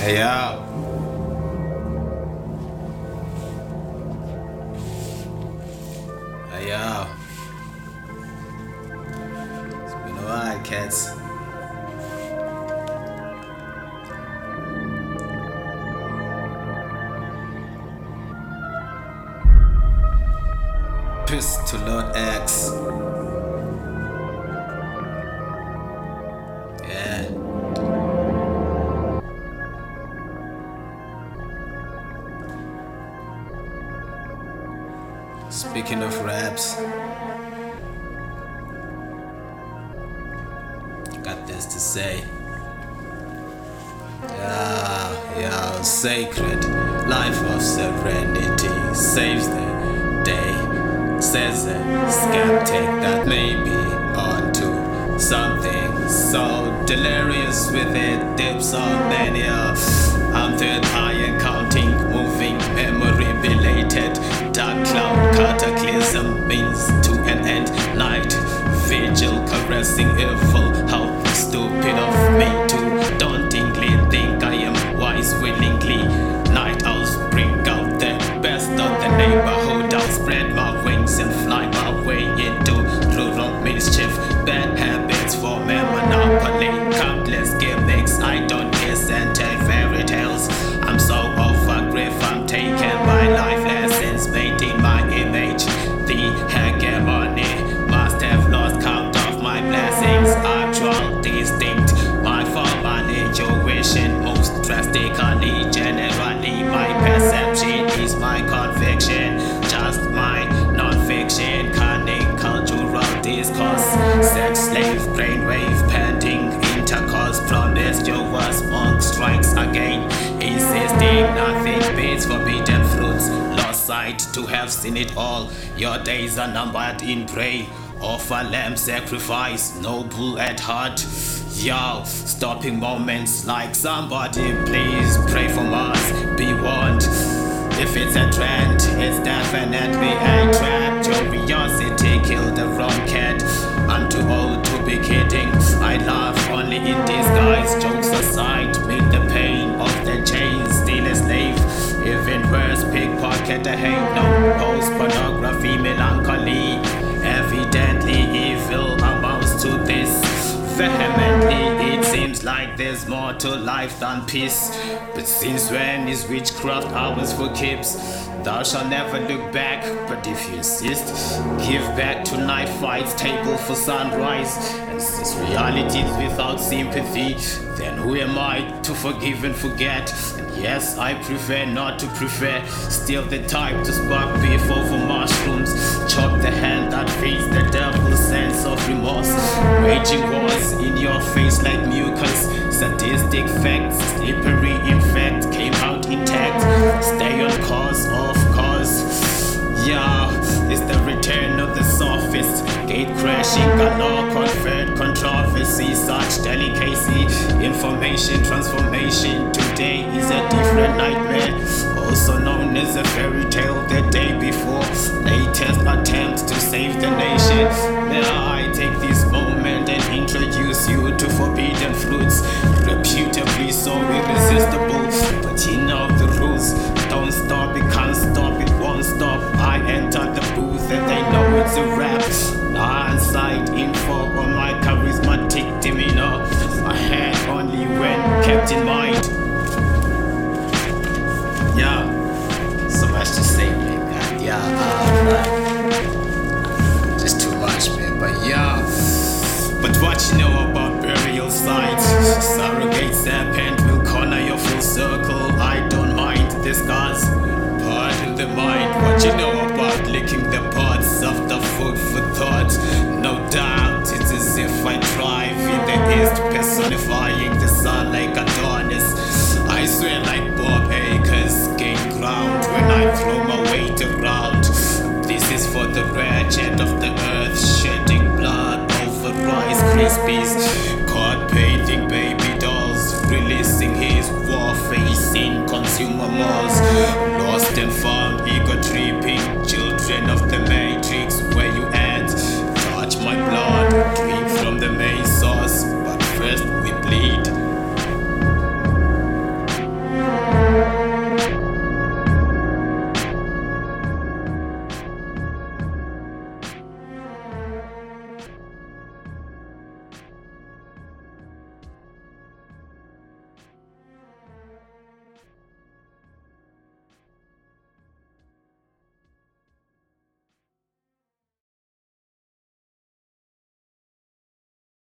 Hey yo. To Lord X. Speaking of raps, got this to say. Yeah, yeah, sacred life of serenity saves the day. Says a skeptic that may be onto something so delirious with it dips on mania. I'm third high counting, moving memory belated. Dark cloud cataclysm means to an end. Night vigil caressing evil. To have seen it all. Your days are numbered in prey. Offer lamb sacrifice, noble at heart. Yo, stopping moments like somebody, please pray for us. Be warned. If it's a trend, it's definitely a trap. Curiosity killed the wrong cat. I'm too old to be kidding. I laugh only in disguise. Pickpocket a hate. No post pornography, melancholy. Evidently, evil amounts to this. Vehemently, it seems like there's more to life than peace. But since when is witchcraft ours for keeps? Thou shalt never look back, but if you insist, give back to night fights, table for sunrise. Since reality is without sympathy, then who am I to forgive and forget? And yes, I prefer not to prefer. Still the type to spark beef over mushrooms. Chop the hand that feeds the devil's sense of remorse. Waging wars in your face like mucus. Sadistic facts, slippery in fact, came out intact. Stay on course, of course. Yeah, it's the return of the sophist. Gate crashing, galore, conferred controversy, such delicacy. Information transformation today is a different nightmare. Also known as a fairy tale the day before. Latest attempt to save the nation. Now I take this moment and introduce and they know it's a rap. Hindsight info on my charismatic demeanor. I had only when kept in mind. Yeah, so much to say, man. Yeah, uh, just too much, man. But yeah, but what you know about burial sites? Surrogate serpent will corner your full circle. I don't mind the scars. in the mind. What you know about wait around. This is for the wretched of the earth, shedding blood over Rice Krispies. God painting baby dolls, releasing his war facing consumer malls. Lost and found, ego tripping children of